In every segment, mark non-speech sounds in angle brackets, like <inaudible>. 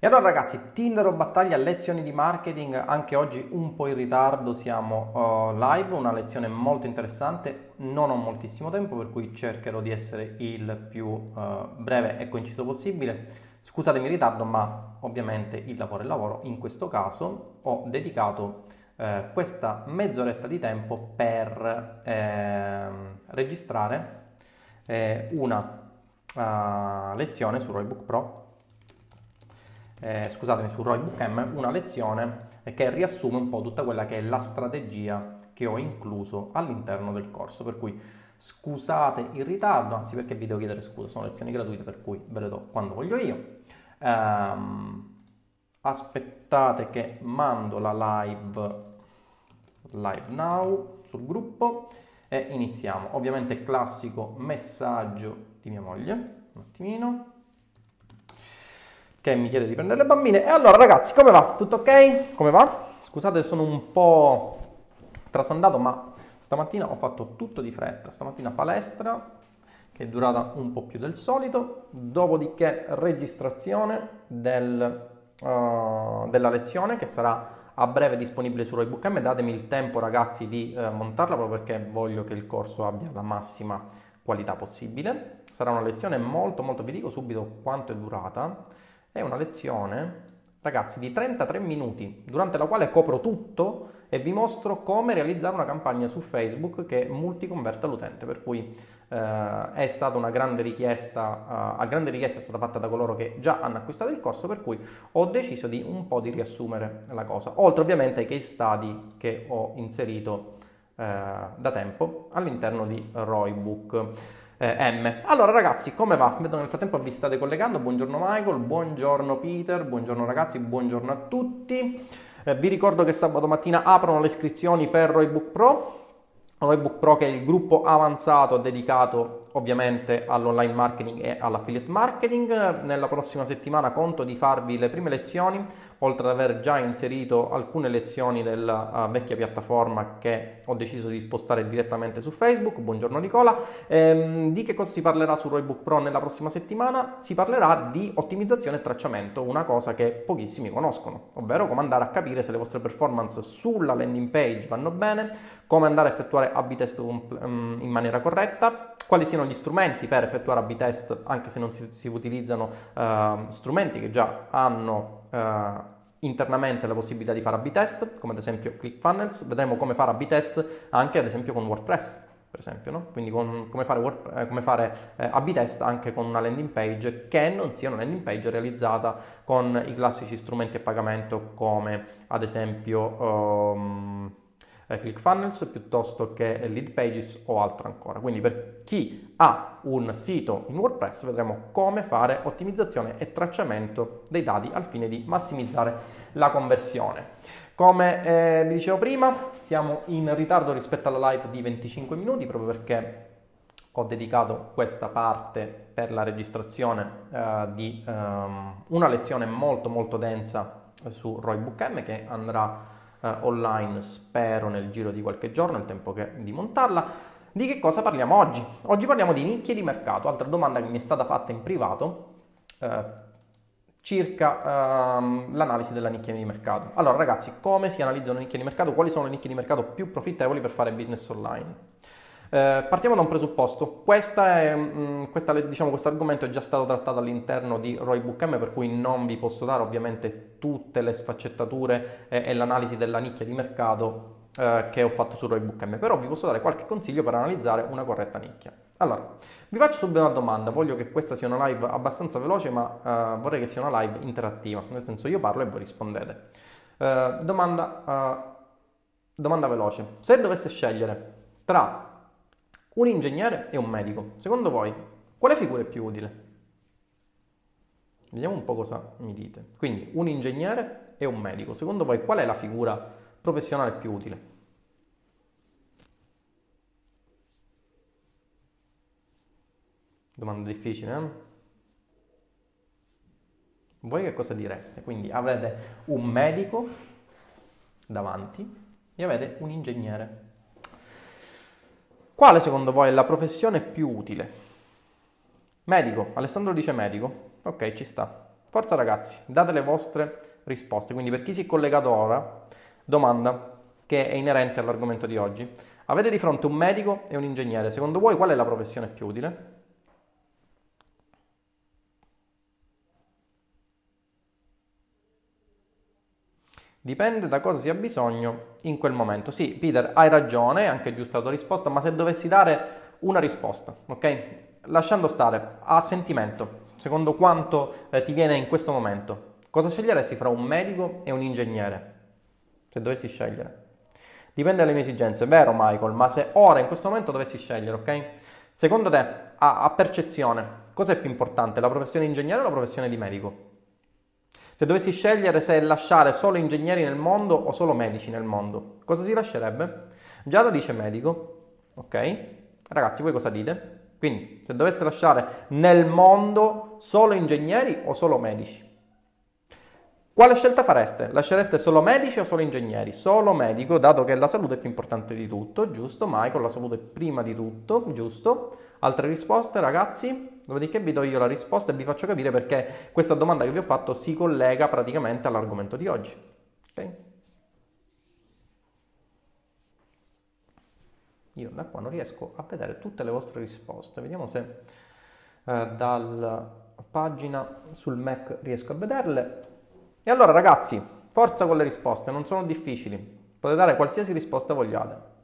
E allora ragazzi, Tinder o battaglia, lezioni di marketing, anche oggi un po' in ritardo siamo uh, live, una lezione molto interessante, non ho moltissimo tempo per cui cercherò di essere il più uh, breve e conciso possibile. Scusatemi il ritardo, ma ovviamente il lavoro è lavoro. In questo caso ho dedicato eh, questa mezz'oretta di tempo per eh, registrare una uh, lezione su Roybook Pro eh, scusatemi, su Roybook M, una lezione che riassume un po' tutta quella che è la strategia che ho incluso all'interno del corso, per cui scusate il ritardo, anzi perché vi devo chiedere scusa, sono lezioni gratuite per cui ve le do quando voglio io. Um, aspettate che mando la live, live now sul gruppo e iniziamo. Ovviamente classico messaggio di mia moglie, un attimino che mi chiede di prendere le bambine. E allora ragazzi, come va? Tutto ok? Come va? Scusate, sono un po' trasandato, ma stamattina ho fatto tutto di fretta. Stamattina palestra, che è durata un po' più del solito, dopodiché registrazione del, uh, della lezione che sarà a breve disponibile su Roybook M. Datemi il tempo ragazzi di uh, montarla proprio perché voglio che il corso abbia la massima qualità possibile. Sarà una lezione molto molto, vi dico subito quanto è durata è una lezione, ragazzi, di 33 minuti, durante la quale copro tutto e vi mostro come realizzare una campagna su Facebook che multiconverta l'utente, per cui eh, è stata una grande richiesta, eh, a grande richiesta è stata fatta da coloro che già hanno acquistato il corso, per cui ho deciso di un po' di riassumere la cosa, oltre ovviamente ai case study che ho inserito eh, da tempo all'interno di Roybook eh, M. Allora ragazzi, come va? Vedo nel frattempo vi state collegando. Buongiorno Michael, buongiorno Peter, buongiorno ragazzi, buongiorno a tutti. Eh, vi ricordo che sabato mattina aprono le iscrizioni per Roybook Pro. Roybook Pro che è il gruppo avanzato dedicato ovviamente all'online marketing e all'affiliate marketing. Nella prossima settimana conto di farvi le prime lezioni oltre ad aver già inserito alcune lezioni della uh, vecchia piattaforma che ho deciso di spostare direttamente su Facebook. Buongiorno Nicola. Ehm, di che cosa si parlerà su Roybook Pro nella prossima settimana? Si parlerà di ottimizzazione e tracciamento, una cosa che pochissimi conoscono, ovvero come andare a capire se le vostre performance sulla landing page vanno bene, come andare a effettuare A-B test um, in maniera corretta, quali siano gli strumenti per effettuare A-B test anche se non si, si utilizzano uh, strumenti che già hanno uh, internamente la possibilità di fare A-B test, come ad esempio ClickFunnels, vedremo come fare A-B test anche ad esempio con WordPress, per esempio, no? quindi con, come fare, Word, eh, come fare eh, A-B test anche con una landing page che non sia una landing page realizzata con i classici strumenti a pagamento come ad esempio... Um, ClickFunnels piuttosto che Lead Pages o altro ancora. Quindi per chi ha un sito in WordPress vedremo come fare ottimizzazione e tracciamento dei dati al fine di massimizzare la conversione. Come eh, vi dicevo prima, siamo in ritardo rispetto alla live di 25 minuti proprio perché ho dedicato questa parte per la registrazione eh, di um, una lezione molto molto densa su Roybook M che andrà eh, online, spero nel giro di qualche giorno, il tempo che, di montarla. Di che cosa parliamo oggi? Oggi parliamo di nicchie di mercato, altra domanda che mi è stata fatta in privato eh, circa ehm, l'analisi della nicchia di mercato. Allora ragazzi, come si analizza una nicchia di mercato? Quali sono le nicchie di mercato più profittevoli per fare business online? Eh, partiamo da un presupposto, è, mh, mm, questa, diciamo, questo argomento è già stato trattato all'interno di Roybook M, per cui non vi posso dare ovviamente tutte le sfaccettature e, e l'analisi della nicchia di mercato eh, che ho fatto su Roybook M, però vi posso dare qualche consiglio per analizzare una corretta nicchia. Allora, vi faccio subito una domanda, voglio che questa sia una live abbastanza veloce, ma eh, vorrei che sia una live interattiva, nel senso io parlo e voi rispondete. Eh, domanda, eh, domanda veloce, se dovesse scegliere tra un ingegnere e un medico. Secondo voi, quale figura è più utile? Vediamo un po' cosa mi dite. Quindi, un ingegnere e un medico. Secondo voi, qual è la figura professionale più utile? Domanda difficile, eh? Voi che cosa direste? Quindi avrete un medico davanti e avete un ingegnere quale secondo voi è la professione più utile? Medico, Alessandro dice medico, ok ci sta. Forza ragazzi, date le vostre risposte. Quindi per chi si è collegato ora, domanda che è inerente all'argomento di oggi. Avete di fronte un medico e un ingegnere. Secondo voi qual è la professione più utile? Dipende da cosa si ha bisogno in quel momento. Sì, Peter, hai ragione, è anche giusta la tua risposta, ma se dovessi dare una risposta, ok? Lasciando stare a sentimento, secondo quanto eh, ti viene in questo momento, cosa sceglieresti fra un medico e un ingegnere? Se dovessi scegliere. Dipende dalle mie esigenze, vero Michael, ma se ora in questo momento dovessi scegliere, ok? Secondo te, a, a percezione, cosa è più importante, la professione di ingegnere o la professione di medico? Se dovessi scegliere se lasciare solo ingegneri nel mondo o solo medici nel mondo, cosa si lascerebbe? Giada dice medico, ok? Ragazzi, voi cosa dite? Quindi, se dovesse lasciare nel mondo solo ingegneri o solo medici? Quale scelta fareste? Lascereste solo medici o solo ingegneri? Solo medico, dato che la salute è più importante di tutto, giusto? Michael, la salute è prima di tutto, giusto? Altre risposte, ragazzi? Dopodiché vi do io la risposta e vi faccio capire perché questa domanda che vi ho fatto si collega praticamente all'argomento di oggi. Ok? Io da qua non riesco a vedere tutte le vostre risposte. Vediamo se eh, dalla pagina sul Mac riesco a vederle. E allora ragazzi, forza con le risposte, non sono difficili. Potete dare qualsiasi risposta vogliate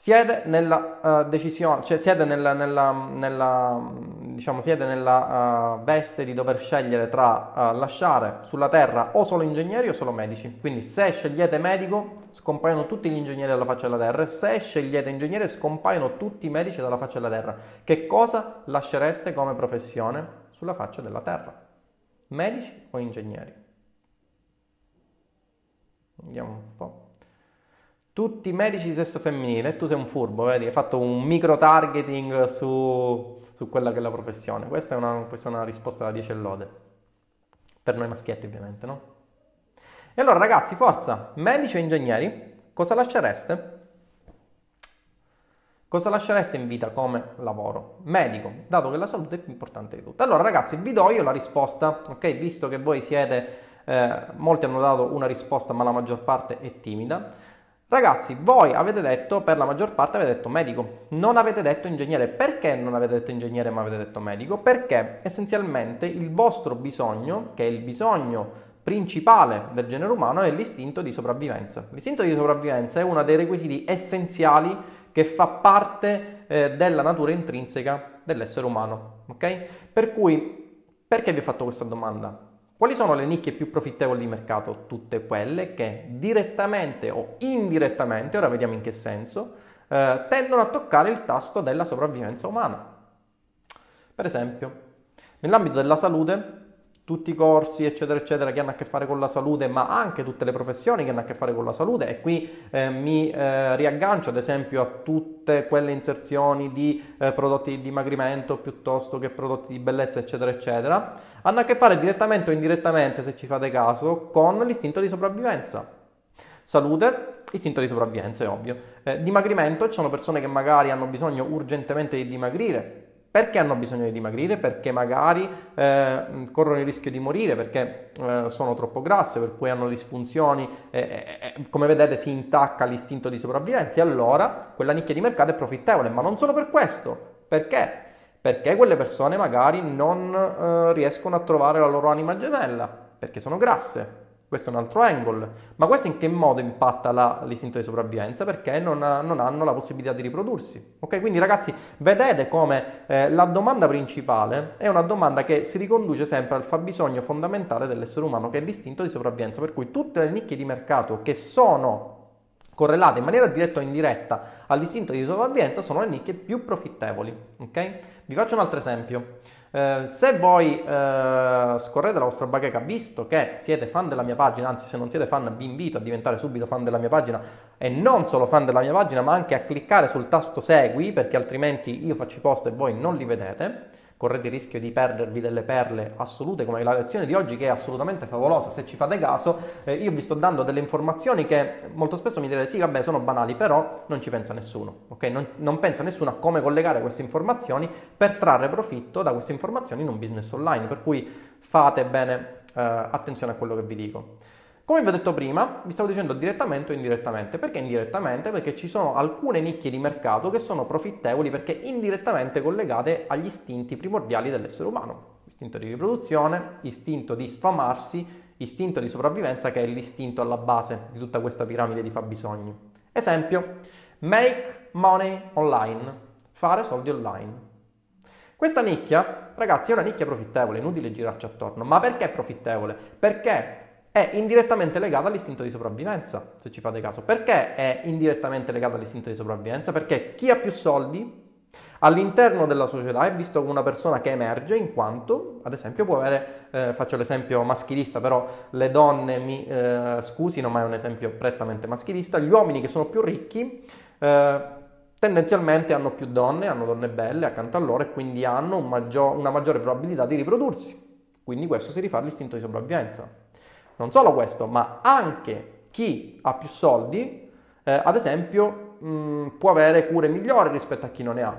siede nella uh, decisione, cioè siede nella, nella, nella, diciamo, siede nella uh, veste di dover scegliere tra uh, lasciare sulla terra o solo ingegneri o solo medici. Quindi se scegliete medico scompaiono tutti gli ingegneri dalla faccia della terra e se scegliete ingegnere scompaiono tutti i medici dalla faccia della terra. Che cosa lascereste come professione sulla faccia della terra? Medici o ingegneri? Vediamo un po' tutti medici di sesso femminile, tu sei un furbo, vedi, hai fatto un micro targeting su, su quella che è la professione. Questa è una, questa è una risposta da 10 lode. Per noi maschietti ovviamente, no? E allora ragazzi, forza, medici e ingegneri, cosa lascereste? Cosa lascereste in vita come lavoro? Medico, dato che la salute è più importante di tutto. Allora ragazzi, vi do io la risposta, ok? Visto che voi siete, eh, molti hanno dato una risposta ma la maggior parte è timida. Ragazzi, voi avete detto, per la maggior parte avete detto medico, non avete detto ingegnere. Perché non avete detto ingegnere ma avete detto medico? Perché essenzialmente il vostro bisogno, che è il bisogno principale del genere umano, è l'istinto di sopravvivenza. L'istinto di sopravvivenza è uno dei requisiti essenziali che fa parte eh, della natura intrinseca dell'essere umano. Ok? Per cui, perché vi ho fatto questa domanda? Quali sono le nicchie più profittevoli di mercato? Tutte quelle che direttamente o indirettamente, ora vediamo in che senso, eh, tendono a toccare il tasto della sopravvivenza umana. Per esempio, nell'ambito della salute tutti i corsi, eccetera, eccetera, che hanno a che fare con la salute, ma anche tutte le professioni che hanno a che fare con la salute. E qui eh, mi eh, riaggancio, ad esempio, a tutte quelle inserzioni di eh, prodotti di dimagrimento piuttosto che prodotti di bellezza, eccetera, eccetera. Hanno a che fare direttamente o indirettamente, se ci fate caso, con l'istinto di sopravvivenza. Salute, istinto di sopravvivenza, è ovvio. Eh, dimagrimento, ci sono persone che magari hanno bisogno urgentemente di dimagrire, perché hanno bisogno di dimagrire? Perché magari eh, corrono il rischio di morire, perché eh, sono troppo grasse, per cui hanno disfunzioni, eh, come vedete si intacca l'istinto di sopravvivenza e allora quella nicchia di mercato è profittevole, ma non solo per questo. Perché? Perché quelle persone magari non eh, riescono a trovare la loro anima gemella, perché sono grasse, questo è un altro angle. Ma questo in che modo impatta la, l'istinto di sopravvivenza? Perché non, non, hanno la possibilità di riprodursi. Ok, quindi ragazzi, vedete come eh, la domanda principale è una domanda che si riconduce sempre al fabbisogno fondamentale dell'essere umano, che è l'istinto di sopravvivenza. Per cui tutte le nicchie di mercato che sono correlate in maniera diretta o indiretta all'istinto di sopravvivenza sono le nicchie più profittevoli. Ok? Vi faccio un altro esempio. Eh, se voi eh, scorrete la vostra bacheca, visto che siete fan della mia pagina, anzi se non siete fan vi invito a diventare subito fan della mia pagina e non solo fan della mia pagina ma anche a cliccare sul tasto segui perché altrimenti io faccio i post e voi non li vedete correte il rischio di perdervi delle perle assolute come la lezione di oggi che è assolutamente favolosa se ci fate caso eh, io vi sto dando delle informazioni che molto spesso mi direte sì vabbè sono banali però non ci pensa nessuno ok non, non pensa nessuno a come collegare queste informazioni per trarre profitto da queste informazioni in un business online per cui fate bene eh, attenzione a quello che vi dico. Come vi ho detto prima, vi stavo dicendo direttamente o indirettamente. Perché indirettamente? Perché ci sono alcune nicchie di mercato che sono profittevoli perché indirettamente collegate agli istinti primordiali dell'essere umano. Istinto di riproduzione, istinto di sfamarsi, istinto di sopravvivenza che è l'istinto alla base di tutta questa piramide di fabbisogni. Esempio, make money online, fare soldi online. Questa nicchia, ragazzi, è una nicchia profittevole, inutile girarci attorno. Ma perché è profittevole? Perché è indirettamente legata all'istinto di sopravvivenza, se ci fate caso. Perché è indirettamente legata all'istinto di sopravvivenza? Perché chi ha più soldi all'interno della società è visto come una persona che emerge in quanto, ad esempio, può avere, eh, faccio l'esempio maschilista, però le donne mi eh, scusino, ma è un esempio prettamente maschilista, gli uomini che sono più ricchi eh, tendenzialmente hanno più donne, hanno donne belle accanto a loro e quindi hanno un maggior, una maggiore probabilità di riprodursi. Quindi questo si rifà all'istinto di sopravvivenza. Non solo questo, ma anche chi ha più soldi, eh, ad esempio, mh, mm, può avere cure migliori rispetto a chi non ne ha.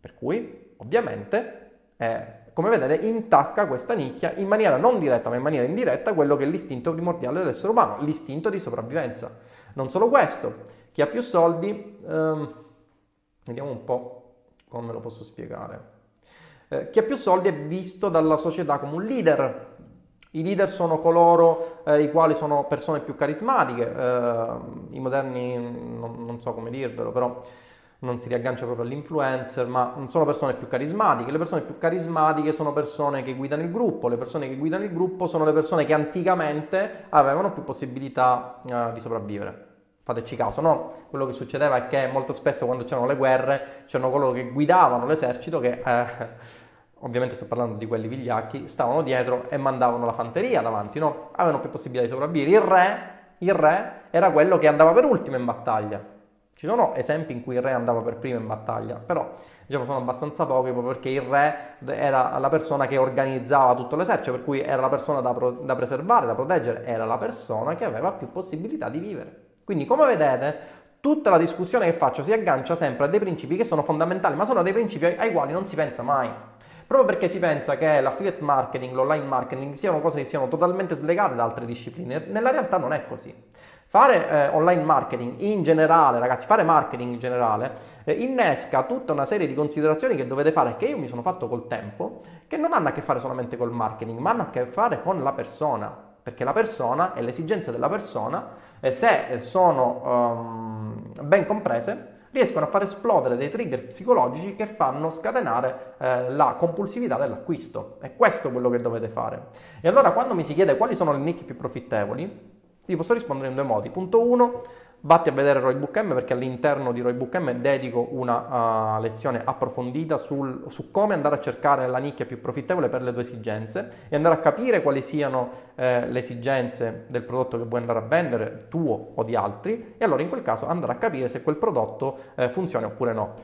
Per cui, ovviamente, eh, come vedete, intacca questa nicchia in maniera non diretta, ma in maniera indiretta, quello che è l'istinto primordiale dell'essere umano, l'istinto di sopravvivenza. Non solo questo, chi ha più soldi, ehm, vediamo un po' come lo posso spiegare. Eh, chi ha più soldi è visto dalla società come un leader, i leader sono coloro eh, i quali sono persone più carismatiche, eh, i moderni non, non, so come dirvelo, però non si riaggancia proprio all'influencer, ma sono persone più carismatiche. Le persone più carismatiche sono persone che guidano il gruppo, le persone che guidano il gruppo sono le persone che anticamente avevano più possibilità eh, di sopravvivere. Fateci caso, no? Quello che succedeva è che molto spesso quando c'erano le guerre c'erano coloro che guidavano l'esercito che eh, ovviamente sto parlando di quelli vigliacchi, stavano dietro e mandavano la fanteria davanti, no? Avevano più possibilità di sopravvivere. Il re, il re era quello che andava per ultimo in battaglia. Ci sono esempi in cui il re andava per primo in battaglia, però diciamo sono abbastanza pochi proprio perché il re era la persona che organizzava tutto l'esercito, per cui era la persona da, pro- da preservare, da proteggere, era la persona che aveva più possibilità di vivere. Quindi come vedete tutta la discussione che faccio si aggancia sempre a dei principi che sono fondamentali, ma sono dei principi ai quali non si pensa mai. Proprio perché si pensa che l'affiliate marketing, l'online marketing siano cose che siano totalmente slegate da altre discipline. Nella realtà non è così. Fare eh, online marketing in generale, ragazzi, fare marketing in generale eh, innesca tutta una serie di considerazioni che dovete fare, che io mi sono fatto col tempo, che non hanno a che fare solamente col marketing, ma hanno a che fare con la persona, perché la persona e le esigenze della persona, eh, se sono um, ben comprese, riescono a far esplodere dei trigger psicologici che fanno scatenare eh, la compulsività dell'acquisto. È questo quello che dovete fare. E allora quando mi si chiede quali sono le nicchie più profittevoli, vi posso rispondere in due modi. Punto 1, vatti a vedere Roybook M perché all'interno di Roybook M dedico una uh, lezione approfondita sul, su come andare a cercare la nicchia più profittevole per le tue esigenze e andare a capire quali siano eh, le esigenze del prodotto che vuoi andare a vendere, tuo o di altri, e allora in quel caso andare a capire se quel prodotto eh, funziona oppure no.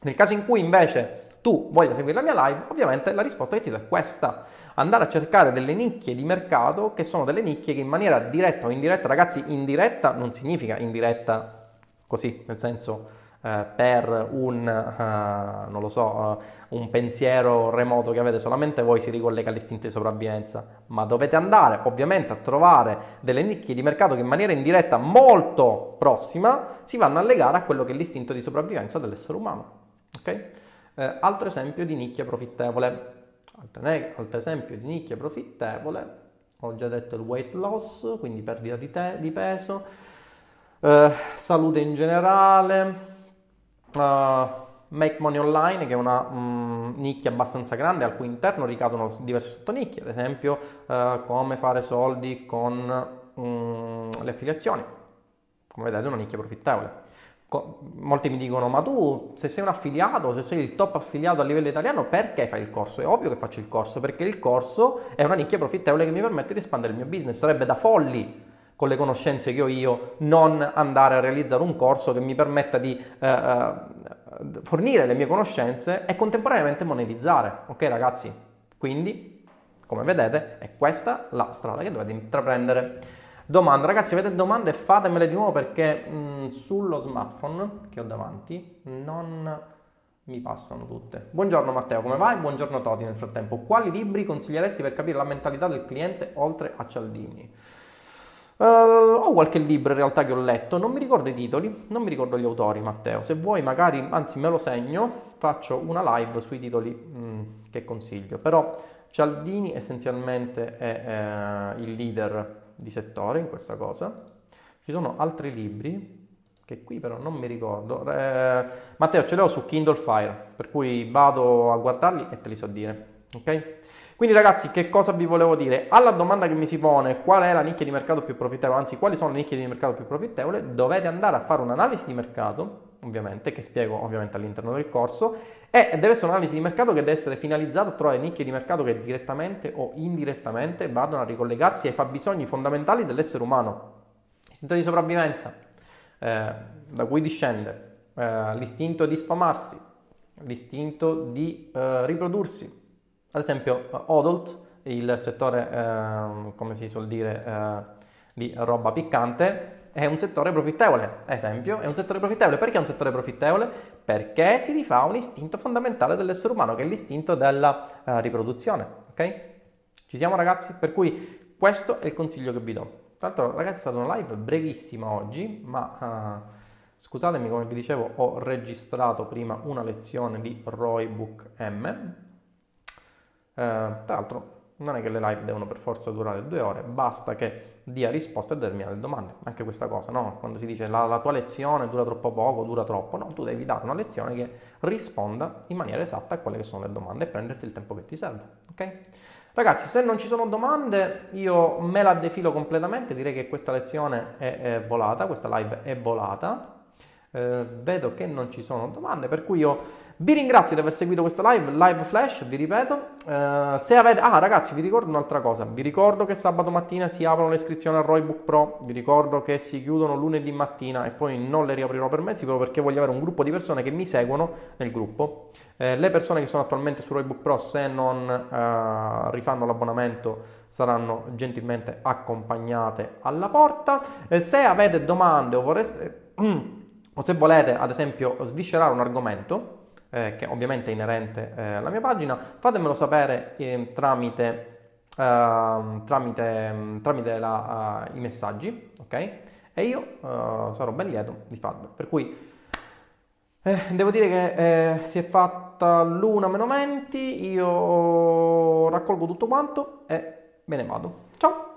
Nel caso in cui invece tu voglia seguire la mia live, ovviamente la risposta che ti do è questa. Andare a cercare delle nicchie di mercato che sono delle nicchie che in maniera diretta o indiretta, ragazzi, indiretta non significa indiretta così, nel senso eh, per un, uh, non lo so, uh, un pensiero remoto che avete solamente voi si ricollega all'istinto di sopravvivenza, ma dovete andare ovviamente a trovare delle nicchie di mercato che in maniera indiretta molto prossima si vanno a legare a quello che è l'istinto di sopravvivenza dell'essere umano. Ok? Eh, altro esempio di nicchia profittevole. Altro, esempio di nicchia profittevole, ho già detto il weight loss, quindi perdita di, te, di peso, eh, salute in generale, uh, make money online, che è una um, nicchia abbastanza grande al cui interno ricadono diverse sottonicchie, ad esempio uh, come fare soldi con um, le affiliazioni. Come vedete è una nicchia profittevole molti mi dicono ma tu se sei un affiliato, se sei il top affiliato a livello italiano perché fai il corso? È ovvio che faccio il corso perché il corso è una nicchia profittevole che mi permette di espandere il mio business, sarebbe da folli con le conoscenze che ho io non andare a realizzare un corso che mi permetta di eh, eh, fornire le mie conoscenze e contemporaneamente monetizzare, ok ragazzi? Quindi come vedete è questa la strada che dovete intraprendere. Domanda, ragazzi, avete domande? Fatemele di nuovo perché mh, sullo smartphone che ho davanti non mi passano tutte. Buongiorno Matteo, come vai? Buongiorno Toti nel frattempo. Quali libri consiglieresti per capire la mentalità del cliente oltre a Cialdini? Uh, ho qualche libro in realtà che ho letto, non mi ricordo i titoli, non mi ricordo gli autori Matteo. Se vuoi magari, anzi me lo segno, faccio una live sui titoli mm, che consiglio. Però Cialdini essenzialmente è eh, il leader di settore in questa cosa. Ci sono altri libri che qui però non mi ricordo. Eh, Matteo, ce l'ho su Kindle Fire, per cui vado a guardarli e te li so dire. Ok? Quindi ragazzi, che cosa vi volevo dire? Alla domanda che mi si pone qual è la nicchia di mercato più profittevole, anzi quali sono le nicchie di mercato più profittevole, dovete andare a fare un'analisi di mercato, ovviamente, che spiego ovviamente all'interno del corso, e deve essere un'analisi di mercato che deve essere finalizzata a trovare nicchie di mercato che direttamente o indirettamente vadano a ricollegarsi ai fabbisogni fondamentali dell'essere umano. Istinto di sopravvivenza, eh, da cui discende eh, l'istinto di sfamarsi, l'istinto di eh, riprodursi. Ad esempio, Odult, il settore, ehm, come si suol dire, eh, di roba piccante, è un settore profittevole. Esempio, è un settore profittevole. Perché è un settore profittevole? Perché si rifà un istinto fondamentale dell'essere umano, che è l'istinto della uh, riproduzione. Ok? Ci siamo ragazzi? Per cui questo è il consiglio che vi do. Tra l'altro ragazzi è stata una live brevissima oggi, ma uh, scusatemi come vi dicevo ho registrato prima una lezione di Roybook M. Uh, tra l'altro non è che le live devono per forza durare due ore, basta che dia risposte a determinate domande. Anche questa cosa, no? Quando si dice la, la, tua lezione dura troppo poco, dura troppo, no, tu devi dare una lezione che risponda in maniera esatta a quelle che sono le domande e prenderti il tempo che ti serve, ok? Ragazzi, se non ci sono domande, io me la defilo completamente, direi che questa lezione è, è volata, questa live è volata. Eh, vedo che non ci sono domande, per cui io vi ringrazio di aver seguito questa live, live flash, vi ripeto. Uh, se avete... Ah ragazzi, vi ricordo un'altra cosa. Vi ricordo che sabato mattina si aprono le iscrizioni al Roybook Pro, vi ricordo che si chiudono lunedì mattina e poi non le riaprirò per mesi proprio perché voglio avere un gruppo di persone che mi seguono nel gruppo. Eh, le persone che sono attualmente su Roybook Pro, se non uh, rifanno l'abbonamento, saranno gentilmente accompagnate alla porta. Eh, se avete domande o vorreste... <clears throat> o se volete, ad esempio, sviscerare un argomento, eh, che ovviamente è inerente eh, alla mia pagina, fatemelo sapere eh, tramite, tramite, tramite la, uh, i messaggi, ok? E io uh, sarò ben lieto di farlo. Per cui eh, devo dire che si è fatta l'una meno 20, io raccolgo tutto quanto e me ne vado. Ciao!